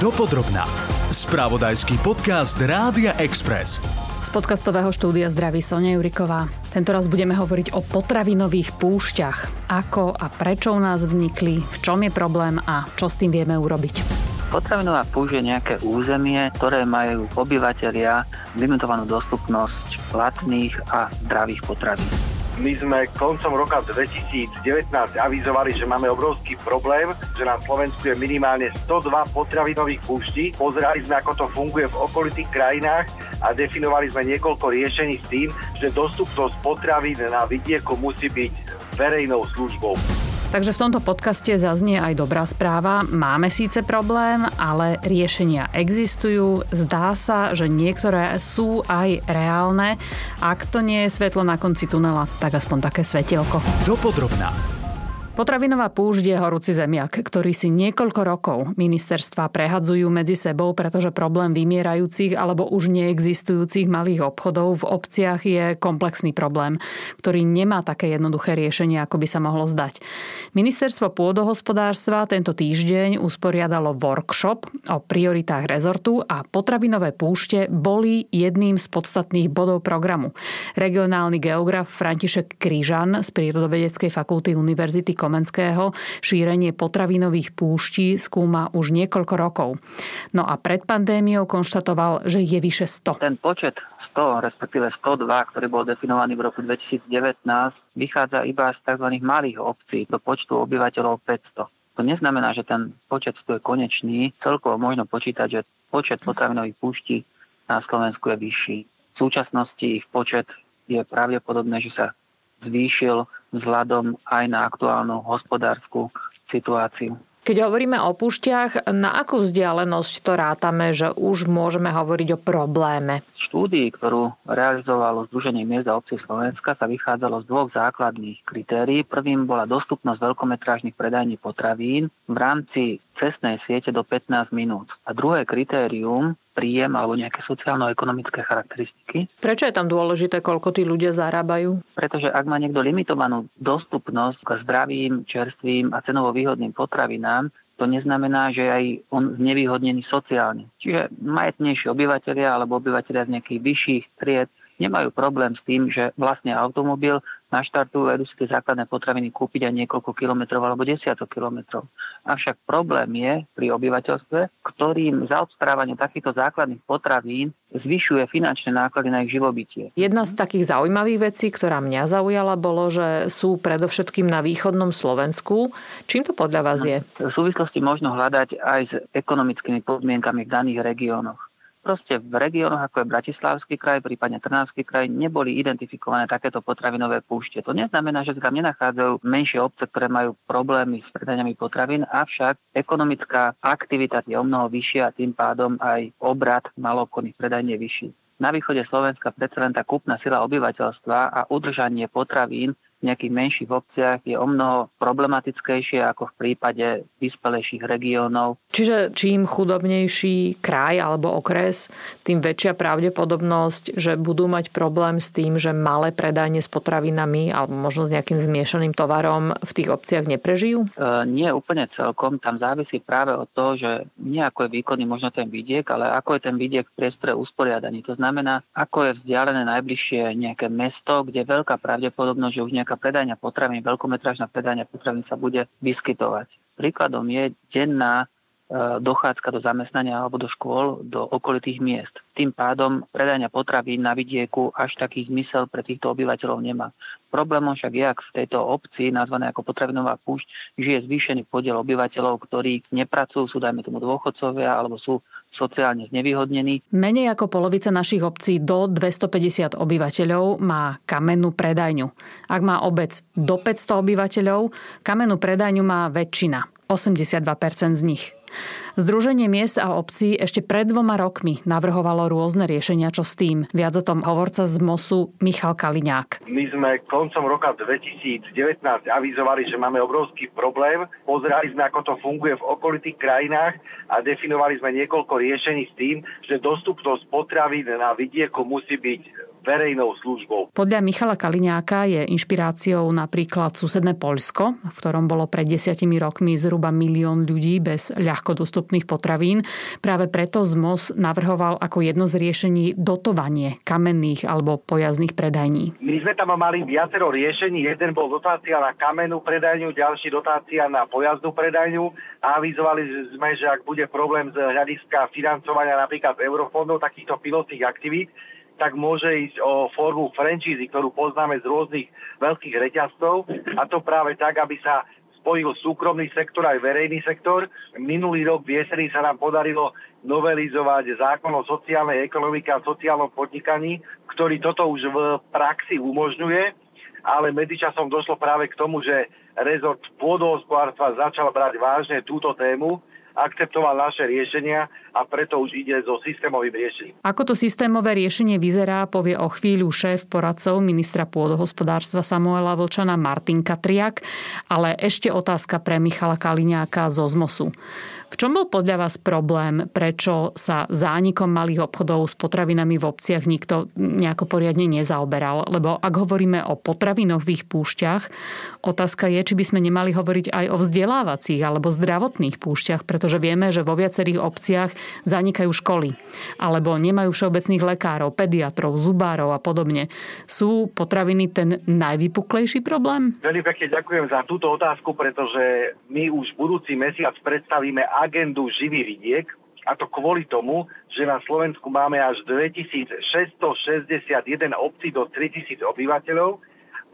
Dopodrobná. Spravodajský podcast Rádia Express. Z podcastového štúdia zdraví Sonia Juriková. Tento raz budeme hovoriť o potravinových púšťach. Ako a prečo u nás vznikli, v čom je problém a čo s tým vieme urobiť. Potravinová púšť je nejaké územie, ktoré majú obyvateľia limitovanú dostupnosť platných a zdravých potravín. My sme koncom roka 2019 avizovali, že máme obrovský problém, že na Slovensku je minimálne 102 potravinových púští. Pozerali sme, ako to funguje v okolitých krajinách a definovali sme niekoľko riešení s tým, že dostupnosť potravín na vidieku musí byť verejnou službou. Takže v tomto podcaste zaznie aj dobrá správa. Máme síce problém, ale riešenia existujú. Zdá sa, že niektoré sú aj reálne. Ak to nie je svetlo na konci tunela, tak aspoň také svetielko. Dopodrobná. Potravinová púšť je horúci zemiak, ktorý si niekoľko rokov ministerstva prehadzujú medzi sebou, pretože problém vymierajúcich alebo už neexistujúcich malých obchodov v obciach je komplexný problém, ktorý nemá také jednoduché riešenie, ako by sa mohlo zdať. Ministerstvo pôdohospodárstva tento týždeň usporiadalo workshop o prioritách rezortu a potravinové púšte boli jedným z podstatných bodov programu. Regionálny geograf František Krížan z Prírodovedeckej fakulty Univerzity Komenského šírenie potravinových púští skúma už niekoľko rokov. No a pred pandémiou konštatoval, že je vyše 100. Ten počet 100, respektíve 102, ktorý bol definovaný v roku 2019, vychádza iba z tzv. malých obcí do počtu obyvateľov 500. To neznamená, že ten počet 100 je konečný. Celkovo možno počítať, že počet potravinových púští na Slovensku je vyšší. V súčasnosti ich počet je pravdepodobné, že sa zvýšil vzhľadom aj na aktuálnu hospodárskú situáciu. Keď hovoríme o púšťach, na akú vzdialenosť to rátame, že už môžeme hovoriť o probléme? V štúdii, ktorú realizovalo Združenie miest a obcí Slovenska, sa vychádzalo z dvoch základných kritérií. Prvým bola dostupnosť veľkometrážnych predajní potravín v rámci cestnej siete do 15 minút. A druhé kritérium príjem alebo nejaké sociálno-ekonomické charakteristiky. Prečo je tam dôležité, koľko tí ľudia zarábajú? Pretože ak má niekto limitovanú dostupnosť k zdravým, čerstvým a cenovo výhodným potravinám, to neznamená, že aj on znevýhodnený sociálne. Čiže majetnejší obyvateľia alebo obyvateľia z nejakých vyšších tried nemajú problém s tým, že vlastne automobil naštartujú a idú si tie základné potraviny kúpiť aj niekoľko kilometrov alebo desiatok kilometrov. Avšak problém je pri obyvateľstve, ktorým za obstarávanie takýchto základných potravín zvyšuje finančné náklady na ich živobytie. Jedna z takých zaujímavých vecí, ktorá mňa zaujala, bolo, že sú predovšetkým na východnom Slovensku. Čím to podľa vás je? V súvislosti možno hľadať aj s ekonomickými podmienkami v daných regiónoch. Proste v regiónoch, ako je Bratislavský kraj, prípadne Trnavský kraj, neboli identifikované takéto potravinové púšte. To neznamená, že sa tam nenachádzajú menšie obce, ktoré majú problémy s predaniami potravín, avšak ekonomická aktivita je o mnoho vyššia a tým pádom aj obrad malobchodných predajní je vyšší. Na východe Slovenska predsa len tá kúpna sila obyvateľstva a udržanie potravín nejakých menších obciach je o mnoho problematickejšie ako v prípade vyspelejších regiónov. Čiže čím chudobnejší kraj alebo okres, tým väčšia pravdepodobnosť, že budú mať problém s tým, že malé predajne s potravinami alebo možno s nejakým zmiešaným tovarom v tých obciach neprežijú? E, nie úplne celkom. Tam závisí práve od toho, že nie ako je výkonný možno ten vidiek, ale ako je ten vidiek v priestore usporiadaný. To znamená, ako je vzdialené najbližšie nejaké mesto, kde je veľká pravdepodobnosť, že už nejaká predajňa potravín, veľkometrážna predajňa potravín sa bude vyskytovať. Príkladom je denná E, dochádzka do zamestnania alebo do škôl, do okolitých miest. Tým pádom predania potravín na vidieku až taký zmysel pre týchto obyvateľov nemá. Problémom však je, ak v tejto obci, nazvané ako potravinová púšť, žije zvýšený podiel obyvateľov, ktorí nepracujú, sú dajme tomu dôchodcovia alebo sú sociálne znevýhodnení. Menej ako polovica našich obcí do 250 obyvateľov má kamennú predajňu. Ak má obec do 500 obyvateľov, kamennú predajňu má väčšina, 82% z nich. Združenie miest a obcí ešte pred dvoma rokmi navrhovalo rôzne riešenia, čo s tým. Viac o tom hovorca z MOSu Michal Kaliňák. My sme koncom roka 2019 avizovali, že máme obrovský problém. Pozerali sme, ako to funguje v okolitých krajinách a definovali sme niekoľko riešení s tým, že dostupnosť potravín na vidieku musí byť verejnou službou. Podľa Michala Kaliňáka je inšpiráciou napríklad susedné Poľsko, v ktorom bolo pred desiatimi rokmi zhruba milión ľudí bez ľahko dostupných potravín. Práve preto ZMOS navrhoval ako jedno z riešení dotovanie kamenných alebo pojazdných predajní. My sme tam mali viacero riešení. Jeden bol dotácia na kamennú predajňu, ďalší dotácia na pojazdnú predajňu a avizovali sme, že ak bude problém z hľadiska financovania napríklad eurofondov takýchto pilotných aktivít, tak môže ísť o formu franchízy, ktorú poznáme z rôznych veľkých reťazcov. A to práve tak, aby sa spojil súkromný sektor aj verejný sektor. Minulý rok v jeseni sa nám podarilo novelizovať zákon o sociálnej ekonomike a sociálnom podnikaní, ktorý toto už v praxi umožňuje, ale medzičasom došlo práve k tomu, že rezort pôdohospodárstva začal brať vážne túto tému akceptoval naše riešenia a preto už ide so systémovým riešením. Ako to systémové riešenie vyzerá, povie o chvíľu šéf poradcov ministra pôdohospodárstva Samuela Vlčana Martin Katriak, ale ešte otázka pre Michala Kaliňáka zo ZMOSu. V čom bol podľa vás problém, prečo sa zánikom malých obchodov s potravinami v obciach nikto nejako poriadne nezaoberal? Lebo ak hovoríme o potravinových púšťach, otázka je, či by sme nemali hovoriť aj o vzdelávacích alebo zdravotných púšťach, pretože vieme, že vo viacerých obciach zanikajú školy alebo nemajú všeobecných lekárov, pediatrov, zubárov a podobne. Sú potraviny ten najvypuklejší problém? Veľmi pekne ďakujem za túto otázku, pretože my už budúci mesiac predstavíme agendu Živý vidiek, a to kvôli tomu, že na Slovensku máme až 2661 obcí do 3000 obyvateľov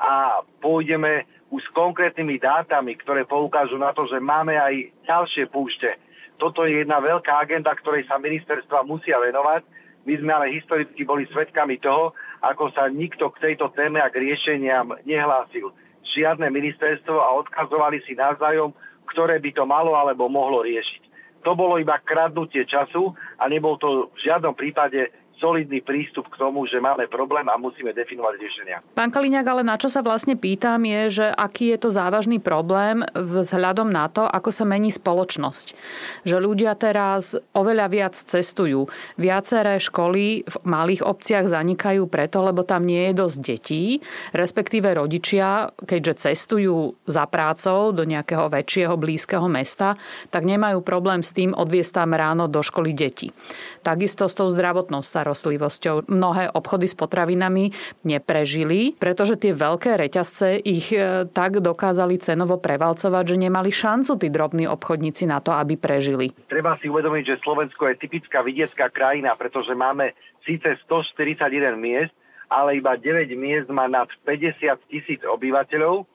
a pôjdeme už s konkrétnymi dátami, ktoré poukážu na to, že máme aj ďalšie púšte. Toto je jedna veľká agenda, ktorej sa ministerstva musia venovať. My sme ale historicky boli svedkami toho, ako sa nikto k tejto téme a k riešeniam nehlásil. Žiadne ministerstvo a odkazovali si navzájom ktoré by to malo alebo mohlo riešiť. To bolo iba kradnutie času a nebol to v žiadnom prípade solidný prístup k tomu, že máme problém a musíme definovať riešenia. Pán Kaliňák, ale na čo sa vlastne pýtam je, že aký je to závažný problém vzhľadom na to, ako sa mení spoločnosť. Že ľudia teraz oveľa viac cestujú. Viaceré školy v malých obciach zanikajú preto, lebo tam nie je dosť detí, respektíve rodičia, keďže cestujú za prácou do nejakého väčšieho blízkeho mesta, tak nemajú problém s tým odviesť tam ráno do školy deti. Takisto s tou zdravotnou starostlivosťou starostlivosťou. Mnohé obchody s potravinami neprežili, pretože tie veľké reťazce ich e, tak dokázali cenovo prevalcovať, že nemali šancu tí drobní obchodníci na to, aby prežili. Treba si uvedomiť, že Slovensko je typická vidiecká krajina, pretože máme síce 141 miest, ale iba 9 miest má nad 50 tisíc obyvateľov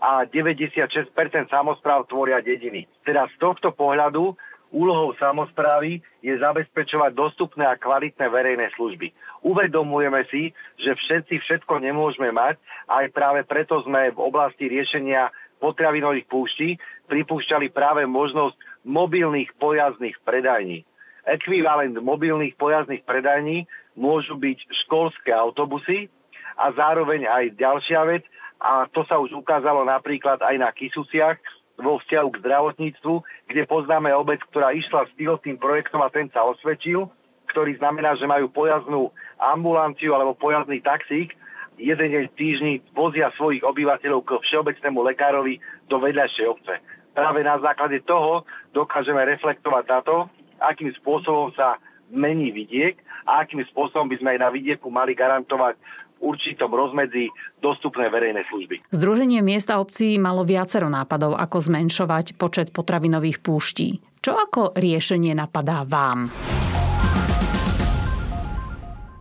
a 96% samozpráv tvoria dediny. Teda z tohto pohľadu Úlohou samozprávy je zabezpečovať dostupné a kvalitné verejné služby. Uvedomujeme si, že všetci všetko nemôžeme mať aj práve preto sme v oblasti riešenia potravinových púští pripúšťali práve možnosť mobilných pojazdných predajní. Ekvivalent mobilných pojazdných predajní môžu byť školské autobusy a zároveň aj ďalšia vec, a to sa už ukázalo napríklad aj na Kisusiach, vo vzťahu k zdravotníctvu, kde poznáme obec, ktorá išla s pilotným projektom a ten sa osvedčil, ktorý znamená, že majú pojazdnú ambulanciu alebo pojazdný taxík, jeden deň týždni vozia svojich obyvateľov k všeobecnému lekárovi do vedľajšej obce. Práve na základe toho dokážeme reflektovať na to, akým spôsobom sa mení vidiek a akým spôsobom by sme aj na vidieku mali garantovať určitom rozmedzi dostupné verejné služby. Združenie miesta obcí malo viacero nápadov, ako zmenšovať počet potravinových púští. Čo ako riešenie napadá vám?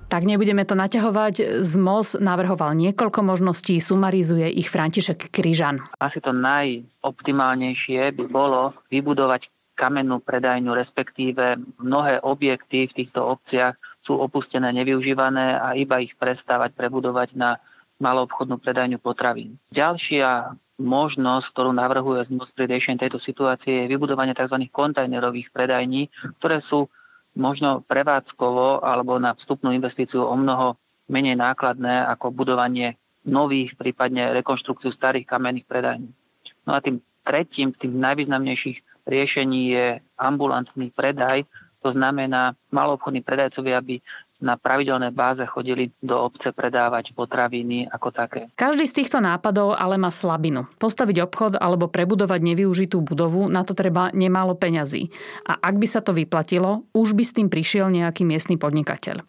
Tak nebudeme to naťahovať. Z MOS navrhoval niekoľko možností, sumarizuje ich František Kryžan. Asi to najoptimálnejšie by bolo vybudovať kamennú predajňu, respektíve mnohé objekty v týchto obciach sú opustené, nevyužívané a iba ich prestávať, prebudovať na maloobchodnú predajňu potravín. Ďalšia možnosť, ktorú navrhuje ZMUS pri riešení tejto situácie, je vybudovanie tzv. kontajnerových predajní, ktoré sú možno prevádzkovo alebo na vstupnú investíciu o mnoho menej nákladné ako budovanie nových, prípadne rekonštrukciu starých kamenných predajní. No a tým tretím, tým najvýznamnejších riešení je ambulantný predaj, to znamená, maloobchodní predajcovia by na pravidelnej báze chodili do obce predávať potraviny ako také. Každý z týchto nápadov ale má slabinu. Postaviť obchod alebo prebudovať nevyužitú budovu, na to treba nemálo peňazí. A ak by sa to vyplatilo, už by s tým prišiel nejaký miestny podnikateľ.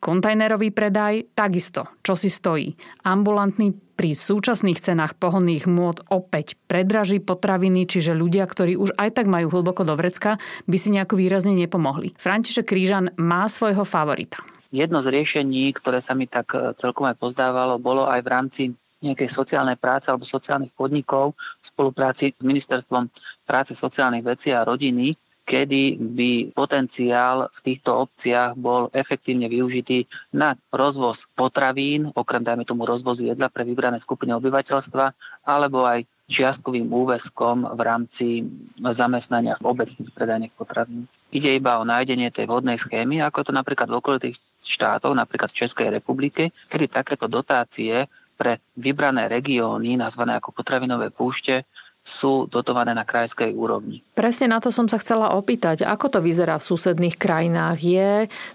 Kontajnerový predaj takisto, čo si stojí. Ambulantný pri súčasných cenách pohonných môd opäť predraží potraviny, čiže ľudia, ktorí už aj tak majú hlboko do vrecka, by si nejako výrazne nepomohli. František Krížan má svojho favorita. Jedno z riešení, ktoré sa mi tak e, celkom aj pozdávalo, bolo aj v rámci nejakej sociálnej práce alebo sociálnych podnikov v spolupráci s Ministerstvom práce, sociálnych vecí a rodiny kedy by potenciál v týchto obciach bol efektívne využitý na rozvoz potravín, okrem dajme tomu rozvozu jedla pre vybrané skupiny obyvateľstva, alebo aj čiastkovým úväzkom v rámci zamestnania v obecných predajných potravín. Ide iba o nájdenie tej vhodnej schémy, ako to napríklad v okolitých štátoch, napríklad v Českej republike, kedy takéto dotácie pre vybrané regióny, nazvané ako potravinové púšte, sú dotované na krajskej úrovni. Presne na to som sa chcela opýtať. Ako to vyzerá v susedných krajinách? Je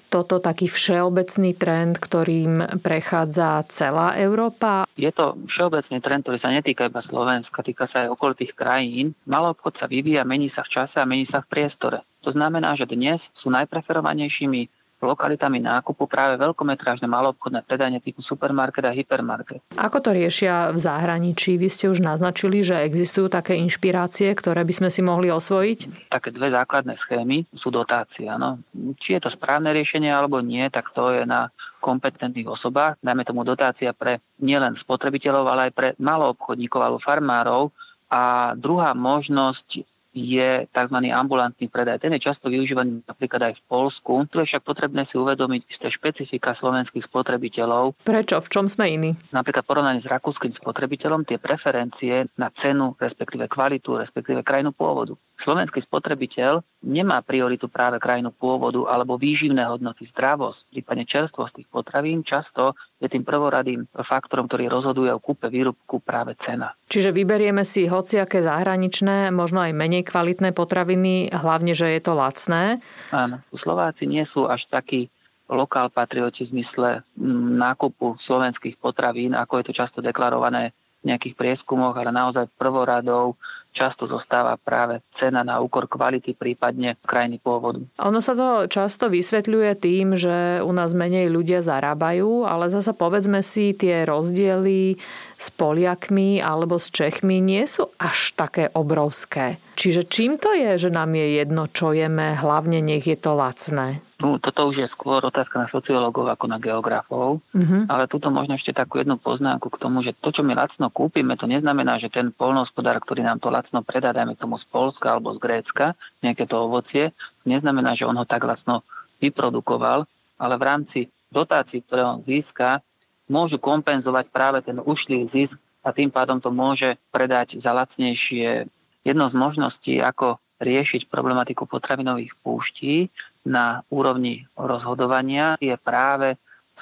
toto taký všeobecný trend, ktorým prechádza celá Európa? Je to všeobecný trend, ktorý sa netýka iba Slovenska, týka sa aj okolitých krajín. Malý obchod sa vyvíja, mení sa v čase a mení sa v priestore. To znamená, že dnes sú najpreferovanejšími lokalitami nákupu práve veľkometrážne maloobchodné predajne typu supermarket a hypermarket. Ako to riešia v zahraničí? Vy ste už naznačili, že existujú také inšpirácie, ktoré by sme si mohli osvojiť? Také dve základné schémy sú dotácie. Áno. Či je to správne riešenie alebo nie, tak to je na kompetentných osobách. Dajme tomu dotácia pre nielen spotrebiteľov, ale aj pre maloobchodníkov alebo farmárov. A druhá možnosť je tzv. ambulantný predaj. Ten je často využívaný napríklad aj v Polsku. Tu je však potrebné si uvedomiť isté špecifika slovenských spotrebiteľov. Prečo? V čom sme iní? Napríklad porovnaní s rakúskym spotrebiteľom tie preferencie na cenu, respektíve kvalitu, respektíve krajinu pôvodu. Slovenský spotrebiteľ nemá prioritu práve krajinu pôvodu alebo výživné hodnoty, zdravosť, prípadne čerstvosť tých potravín. Často je tým prvoradým faktorom, ktorý rozhoduje o kúpe výrobku práve cena. Čiže vyberieme si hociaké zahraničné, možno aj menej kvalitné potraviny, hlavne, že je to lacné? Áno, Slováci nie sú až takí lokál patrioti v zmysle mm, nákupu slovenských potravín, ako je to často deklarované v nejakých prieskumoch, ale naozaj prvoradou často zostáva práve cena na úkor kvality, prípadne krajiny pôvodu. Ono sa to často vysvetľuje tým, že u nás menej ľudia zarábajú, ale zasa povedzme si, tie rozdiely s Poliakmi alebo s Čechmi nie sú až také obrovské. Čiže čím to je, že nám je jedno, čo jeme, hlavne nech je to lacné? No, toto už je skôr otázka na sociológov ako na geografov, uh-huh. ale tuto možno ešte takú jednu poznámku k tomu, že to, čo my lacno kúpime, to neznamená, že ten polnohospodár, ktorý nám to lacno predá, dajme tomu z Polska alebo z Grécka, nejaké to ovocie, neznamená, že on ho tak lacno vyprodukoval, ale v rámci dotácií, ktoré on získa, môžu kompenzovať práve ten ušlý zisk a tým pádom to môže predať za lacnejšie. Jedno z možností, ako riešiť problematiku potravinových púští na úrovni rozhodovania je práve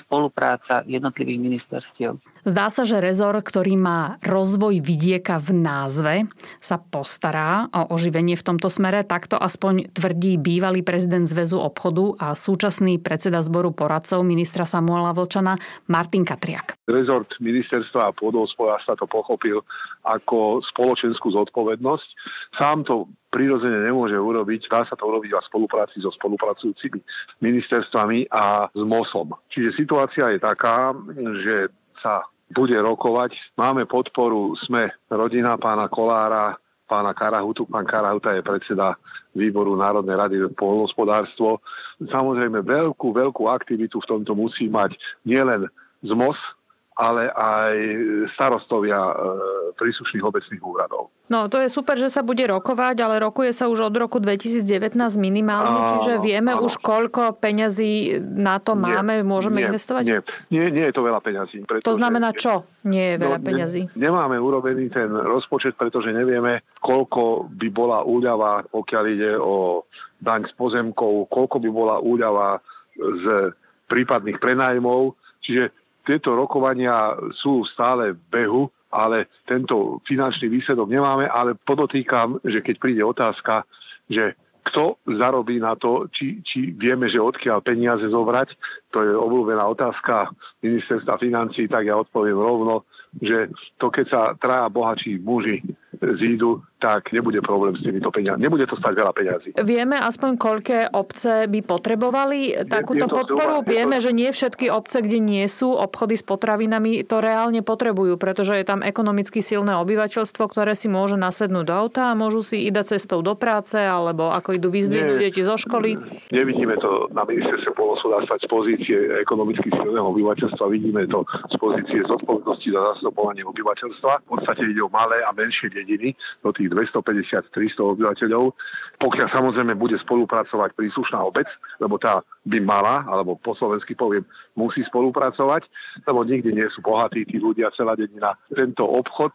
spolupráca jednotlivých ministerstiev. Zdá sa, že rezor, ktorý má rozvoj vidieka v názve, sa postará o oživenie v tomto smere. Takto aspoň tvrdí bývalý prezident Zväzu obchodu a súčasný predseda zboru poradcov ministra Samuela Vlčana Martin Katriak. Rezort ministerstva a pôdohospodárstva to pochopil ako spoločenskú zodpovednosť. Sám to prirodzene nemôže urobiť, dá sa to urobiť v spolupráci so spolupracujúcimi ministerstvami a s MOSom. Čiže situácia je taká, že sa bude rokovať. Máme podporu, sme rodina pána Kolára, pána Karahutu. Pán Karahuta je predseda výboru Národnej rady polnospodárstvo. Samozrejme veľkú, veľkú aktivitu v tomto musí mať nielen ZMOS, ale aj starostovia e, príslušných obecných úradov. No, to je super, že sa bude rokovať, ale rokuje sa už od roku 2019 minimálne, áno, čiže vieme áno. už koľko peňazí na to nie, máme, môžeme nie, investovať? Nie, nie, nie je to veľa peňazí. To znamená čo? Nie je veľa no, peňazí? Ne, nemáme urobený ten rozpočet, pretože nevieme, koľko by bola úľava, pokiaľ ide o daň z pozemkov, koľko by bola úľava z prípadných prenájmov. Čiže tieto rokovania sú stále v behu, ale tento finančný výsledok nemáme, ale podotýkam, že keď príde otázka, že kto zarobí na to, či, či vieme, že odkiaľ peniaze zobrať. To je obľúbená otázka ministerstva financí, tak ja odpoviem rovno, že to, keď sa traja bohačí muži zídu, tak nebude problém s týmito peniazmi. Nebude to stať veľa peniazí. Vieme aspoň, koľké obce by potrebovali takúto je, je podporu? Zhruba, Vieme, to... že nie všetky obce, kde nie sú obchody s potravinami, to reálne potrebujú, pretože je tam ekonomicky silné obyvateľstvo, ktoré si môže nasednúť do auta a môžu si ísť cestou do práce, alebo ako idú vyzdvihnúť deti zo školy. Nevidíme to na ministerstve polospodárstva z pozície ekonomicky silného obyvateľstva, vidíme to z pozície zodpovednosti za zastupovanie obyvateľstva. V podstate ide o malé a menšie dediny do tých 250-300 obyvateľov, pokiaľ samozrejme bude spolupracovať príslušná obec, lebo tá by mala, alebo po slovensky poviem, musí spolupracovať, lebo nikdy nie sú bohatí tí ľudia, celá dedina. Tento obchod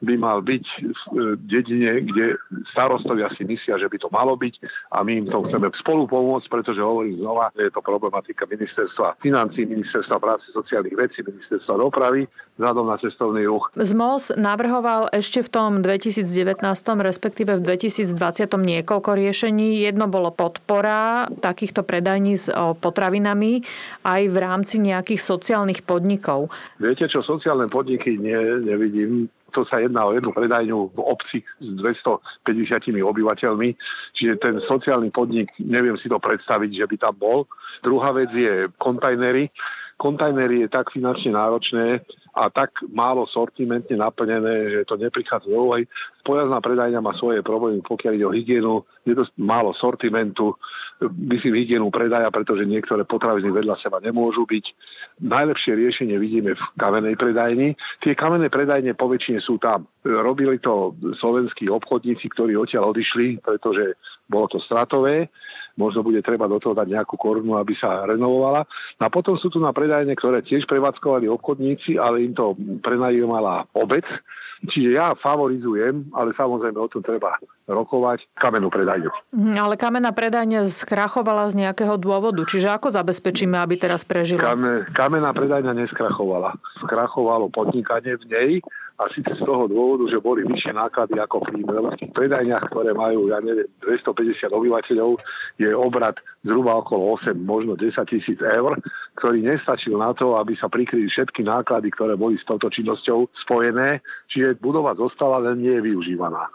by mal byť v dedine, kde starostovia si myslia, že by to malo byť a my im to chceme spolu pomôcť, pretože hovorím znova, že je to problematika ministerstva financí, ministerstva práce, sociálnych vecí, ministerstva dopravy, vzhľadom na cestovný ruch. ZMOS navrhoval ešte v tom 2019, respektíve v 2020 niekoľko riešení. Jedno bolo podpora takýchto predajní s potravinami aj v rámci nejakých sociálnych podnikov. Viete čo, sociálne podniky nie, nevidím to sa jedná o jednu predajňu v obci s 250 obyvateľmi, čiže ten sociálny podnik, neviem si to predstaviť, že by tam bol. Druhá vec je kontajnery. Kontajnery je tak finančne náročné, a tak málo sortimentne naplnené, že to neprichádza do úvahy. Pojazdná predajňa má svoje problémy, pokiaľ ide o hygienu, je to málo sortimentu, myslím hygienu predaja, pretože niektoré potraviny vedľa seba nemôžu byť. Najlepšie riešenie vidíme v kamenej predajni. Tie kamenné predajne poväčšine sú tam. Robili to slovenskí obchodníci, ktorí odtiaľ odišli, pretože bolo to stratové možno bude treba do toho dať nejakú korunu, aby sa renovovala. A potom sú tu na predajne, ktoré tiež prevádzkovali obchodníci, ale im to prenajímala obec. Čiže ja favorizujem, ale samozrejme o tom treba rokovať, kamennú predajňu. Mhm, ale kamenná predajňa skrachovala z nejakého dôvodu. Čiže ako zabezpečíme, aby teraz prežila? Kame, kamenná predajňa neskrachovala. Skrachovalo podnikanie v nej a síce z toho dôvodu, že boli vyššie náklady ako pri veľkých predajniach, ktoré majú, ja neviem, 250 obyvateľov, je obrad zhruba okolo 8, možno 10 tisíc eur, ktorý nestačil na to, aby sa prikryli všetky náklady, ktoré boli s touto činnosťou spojené, čiže budova zostala, len nie je využívaná.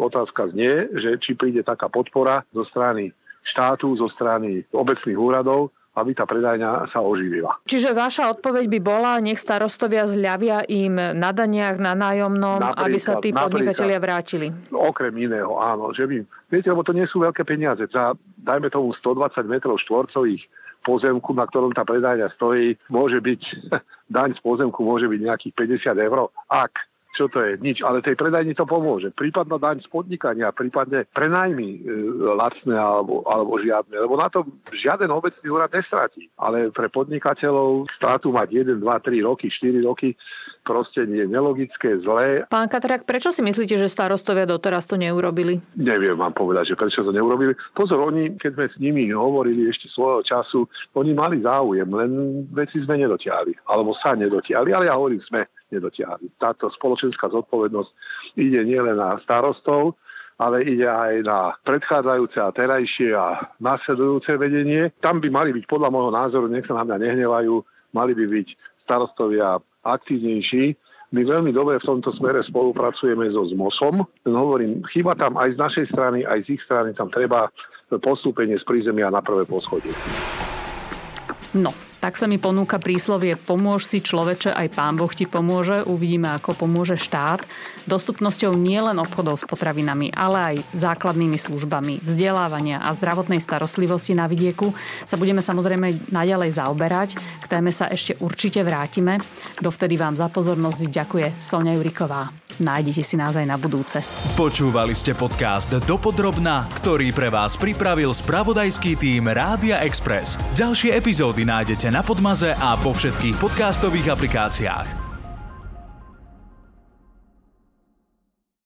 Otázka znie, že či príde taká podpora zo strany štátu, zo strany obecných úradov, aby tá predajňa sa oživila. Čiže vaša odpoveď by bola, nech starostovia zľavia im na daniach, na nájomnom, napríklad, aby sa tí podnikatelia vrátili. Okrem iného, áno. Že by, viete, lebo to nie sú veľké peniaze. Za, dajme tomu 120 metrov štvorcových pozemku, na ktorom tá predajňa stojí, môže byť, daň z pozemku môže byť nejakých 50 eur, ak čo to je? Nič. Ale tej predajni to pomôže. Prípadná daň z podnikania, prípadne prenajmy e, lacné alebo, alebo žiadne. Lebo na to žiaden obecný úrad nestratí. Ale pre podnikateľov stratu mať 1, 2, 3 roky, 4 roky proste je nelogické, zlé. Pán Katrak, prečo si myslíte, že starostovia doteraz to neurobili? Neviem vám povedať, že prečo to neurobili. Pozor, oni, keď sme s nimi hovorili ešte svojho času, oni mali záujem, len veci sme nedotiahli. Alebo sa nedotiahli, ale ja hovorím, sme nedotiahli. Táto spoločenská zodpovednosť ide nielen na starostov, ale ide aj na predchádzajúce a terajšie a nasledujúce vedenie. Tam by mali byť podľa môjho názoru, nech sa na mňa nehnevajú, mali by byť starostovia aktívnejší. My veľmi dobre v tomto smere spolupracujeme so ZMOSom. Hovorím, chyba tam aj z našej strany, aj z ich strany, tam treba postúpenie z prízemia na prvé poschodie. No, tak sa mi ponúka príslovie pomôž si človeče, aj pán Boh ti pomôže. Uvidíme, ako pomôže štát. Dostupnosťou nielen obchodov s potravinami, ale aj základnými službami, vzdelávania a zdravotnej starostlivosti na vidieku sa budeme samozrejme naďalej zaoberať. K téme sa ešte určite vrátime. Dovtedy vám za pozornosť ďakuje Sonia Juriková. Nájdete si nás aj na budúce. Počúvali ste podcast Dopodrobna, ktorý pre vás pripravil spravodajský tým Rádia Express. Ďalšie epizódy nájdete na Podmaze a vo všetkých podcastových aplikáciách.